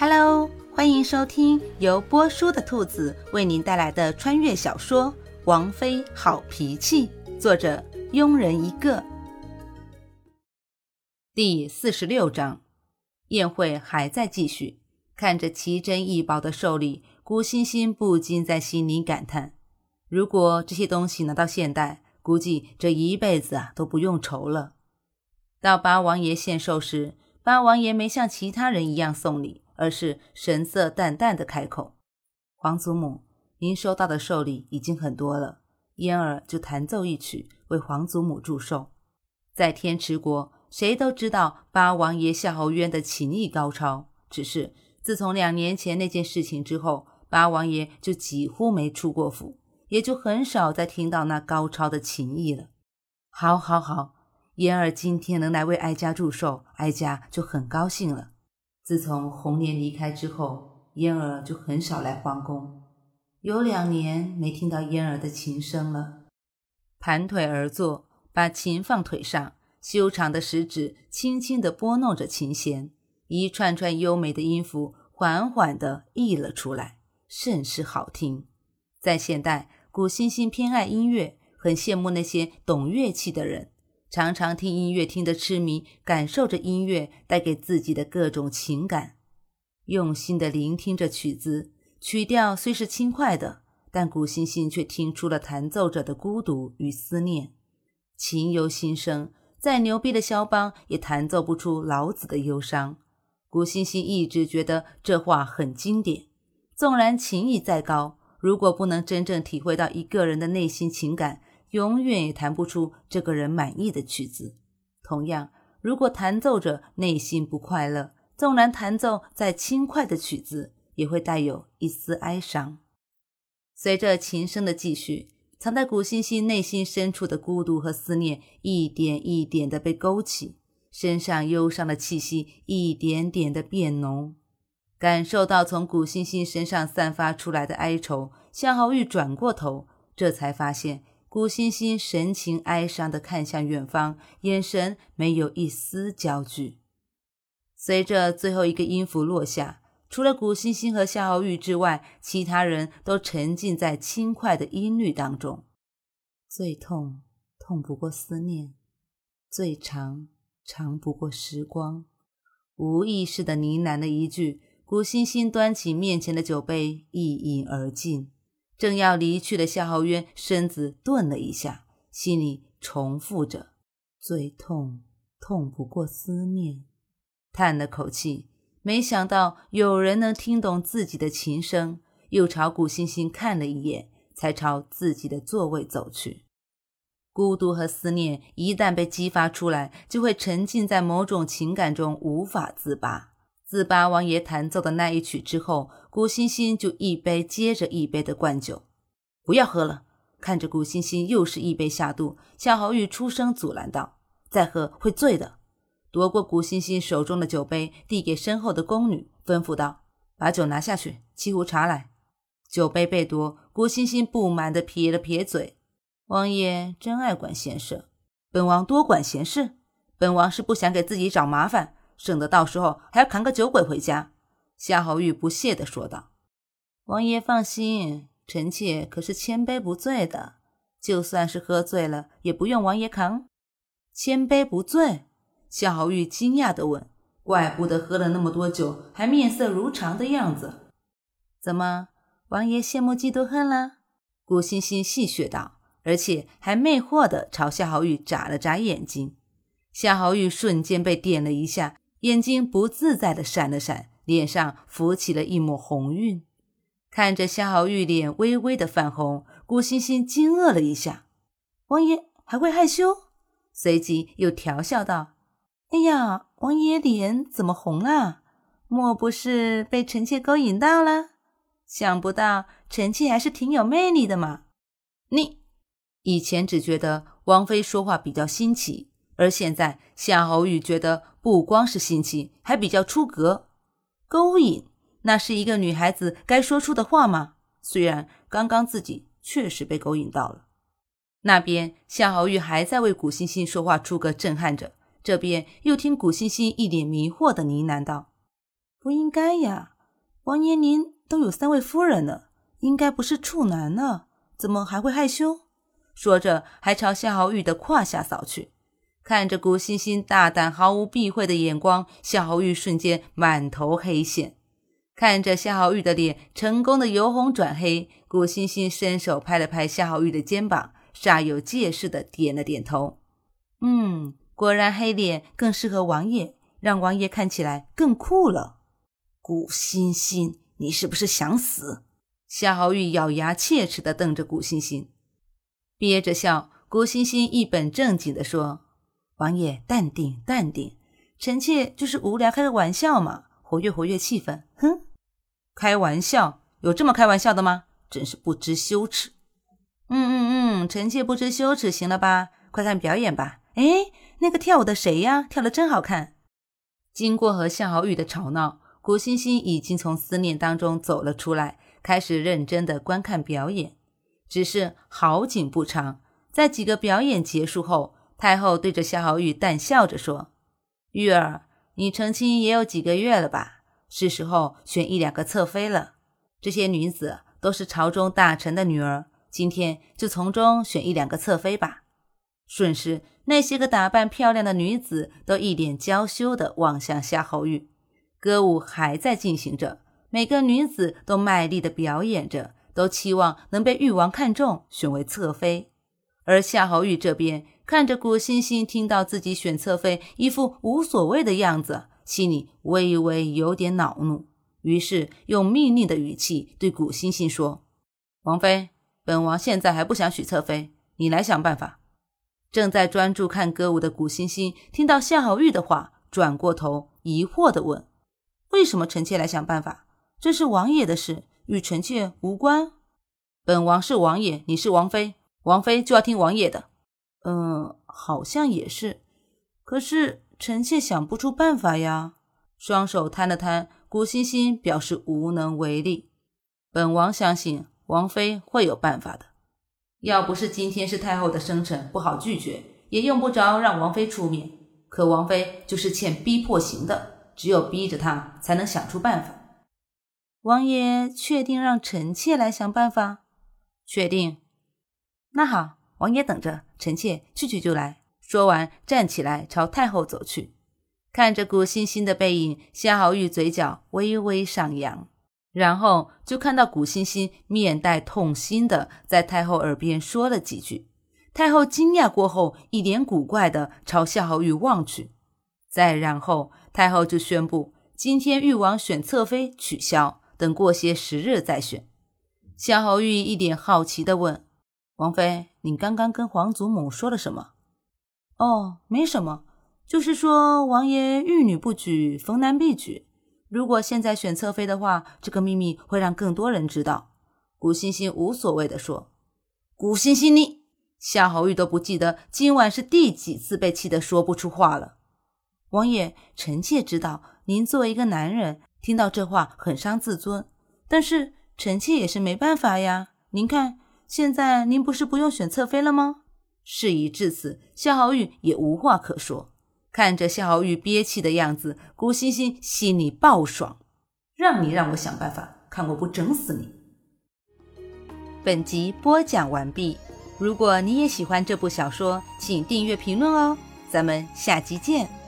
Hello，欢迎收听由波叔的兔子为您带来的穿越小说《王妃好脾气》，作者庸人一个。第四十六章，宴会还在继续。看着奇珍异宝的寿礼，古欣欣不禁在心里感叹：如果这些东西拿到现代，估计这一辈子啊都不用愁了。到八王爷献寿时，八王爷没像其他人一样送礼。而是神色淡淡的开口：“皇祖母，您收到的寿礼已经很多了，嫣儿就弹奏一曲为皇祖母祝寿。”在天池国，谁都知道八王爷夏侯渊的琴艺高超，只是自从两年前那件事情之后，八王爷就几乎没出过府，也就很少再听到那高超的琴艺了。好，好，好，嫣儿今天能来为哀家祝寿，哀家就很高兴了。自从红莲离开之后，嫣儿就很少来皇宫，有两年没听到嫣儿的琴声了。盘腿而坐，把琴放腿上，修长的食指轻轻地拨弄着琴弦，一串串优美的音符缓缓地溢了出来，甚是好听。在现代，古欣欣偏爱音乐，很羡慕那些懂乐器的人。常常听音乐听得痴迷，感受着音乐带给自己的各种情感，用心的聆听着曲子。曲调虽是轻快的，但古欣欣却听出了弹奏者的孤独与思念。琴由心生，再牛逼的肖邦也弹奏不出老子的忧伤。古欣欣一直觉得这话很经典。纵然情艺再高，如果不能真正体会到一个人的内心情感，永远也弹不出这个人满意的曲子。同样，如果弹奏者内心不快乐，纵然弹奏再轻快的曲子，也会带有一丝哀伤。随着琴声的继续，藏在古欣欣内心深处的孤独和思念，一点一点的被勾起，身上忧伤的气息一点点的变浓。感受到从古欣欣身上散发出来的哀愁，夏侯玉转过头，这才发现。古欣欣神情哀伤地看向远方，眼神没有一丝焦距。随着最后一个音符落下，除了古欣欣和夏侯玉之外，其他人都沉浸在轻快的音律当中。最痛，痛不过思念；最长，长不过时光。无意识的呢喃了一句，古欣欣端起面前的酒杯，一饮而尽。正要离去的夏侯渊身子顿了一下，心里重复着：“最痛，痛不过思念。”叹了口气，没想到有人能听懂自己的琴声，又朝古欣欣看了一眼，才朝自己的座位走去。孤独和思念一旦被激发出来，就会沉浸在某种情感中无法自拔。自八王爷弹奏的那一曲之后，古欣欣就一杯接着一杯的灌酒。不要喝了！看着古欣欣又是一杯下肚，夏侯玉出声阻拦道：“再喝会醉的。”夺过古欣欣手中的酒杯，递给身后的宫女，吩咐道：“把酒拿下去，沏壶茶来。”酒杯被夺，古欣欣不满地撇了撇嘴：“王爷真爱管闲事，本王多管闲事。本王是不想给自己找麻烦。”省得到时候还要扛个酒鬼回家。”夏侯玉不屑地说道。“王爷放心，臣妾可是千杯不醉的，就算是喝醉了，也不用王爷扛。”“千杯不醉？”夏侯玉惊讶地问。“怪不得喝了那么多酒，还面色如常的样子。怎么，王爷羡慕嫉妒恨了？”顾欣欣戏谑道，而且还魅惑地朝夏侯玉眨了眨眼睛。夏侯玉瞬间被电了一下。眼睛不自在的闪了闪，脸上浮起了一抹红晕。看着夏侯玉脸微微的泛红，顾欣欣惊愕了一下：“王爷还会害羞？”随即又调笑道：“哎呀，王爷脸怎么红了？莫不是被臣妾勾引到了？想不到臣妾还是挺有魅力的嘛！”你以前只觉得王妃说话比较新奇。而现在，夏侯玉觉得不光是性情，还比较出格。勾引，那是一个女孩子该说出的话吗？虽然刚刚自己确实被勾引到了。那边，夏侯玉还在为古欣欣说话出格震撼着，这边又听古欣欣一脸迷惑的呢喃道：“不应该呀，王爷您都有三位夫人了，应该不是处男呢，怎么还会害羞？说着，还朝夏侯玉的胯下扫去。看着古欣欣大胆、毫无避讳的眼光，夏侯玉瞬间满头黑线。看着夏侯玉的脸成功的由红转黑，古欣欣伸手拍了拍夏侯玉的肩膀，煞有介事的点了点头。嗯，果然黑脸更适合王爷，让王爷看起来更酷了。古欣欣，你是不是想死？夏侯玉咬牙切齿的瞪着古欣欣，憋着笑。古欣欣一本正经的说：“王爷，淡定，淡定，臣妾就是无聊开个玩笑嘛，活跃活跃气氛。”哼。开玩笑，有这么开玩笑的吗？真是不知羞耻！嗯嗯嗯，臣妾不知羞耻，行了吧？快看表演吧！哎，那个跳舞的谁呀？跳的真好看！经过和夏侯玉的吵闹，古欣欣已经从思念当中走了出来，开始认真的观看表演。只是好景不长，在几个表演结束后，太后对着夏侯玉淡笑着说：“玉儿，你成亲也有几个月了吧？”是时候选一两个侧妃了。这些女子都是朝中大臣的女儿，今天就从中选一两个侧妃吧。瞬时，那些个打扮漂亮的女子都一脸娇羞地望向夏侯玉。歌舞还在进行着，每个女子都卖力地表演着，都期望能被玉王看中，选为侧妃。而夏侯玉这边看着古欣欣听到自己选侧妃，一副无所谓的样子。心里微微有点恼怒，于是用命令的语气对古欣欣说：“王妃，本王现在还不想许侧妃，你来想办法。”正在专注看歌舞的古欣欣听到夏侯玉的话，转过头疑惑地问：“为什么臣妾来想办法？这是王爷的事，与臣妾无关。本王是王爷，你是王妃，王妃就要听王爷的。”“嗯，好像也是，可是……”臣妾想不出办法呀，双手摊了摊，古欣欣表示无能为力。本王相信王妃会有办法的。要不是今天是太后的生辰，不好拒绝，也用不着让王妃出面。可王妃就是欠逼迫刑的，只有逼着她才能想出办法。王爷确定让臣妾来想办法？确定。那好，王爷等着，臣妾去去就来。说完，站起来朝太后走去。看着古欣欣的背影，夏侯玉嘴角微微上扬，然后就看到古欣欣面带痛心的在太后耳边说了几句。太后惊讶过后，一脸古怪的朝夏侯玉望去。再然后，太后就宣布今天誉王选侧妃取消，等过些时日再选。夏侯玉一脸好奇的问：“王妃，你刚刚跟皇祖母说了什么？”哦，没什么，就是说王爷遇女不举，逢男必举。如果现在选侧妃的话，这个秘密会让更多人知道。古欣欣无所谓的说：“古欣欣，你夏侯玉都不记得今晚是第几次被气得说不出话了。”王爷，臣妾知道您作为一个男人，听到这话很伤自尊，但是臣妾也是没办法呀。您看，现在您不是不用选侧妃了吗？事已至此，夏侯玉也无话可说。看着夏侯玉憋气的样子，古欣欣心里爆爽。让你让我想办法，看我不整死你！本集播讲完毕。如果你也喜欢这部小说，请订阅、评论哦。咱们下集见。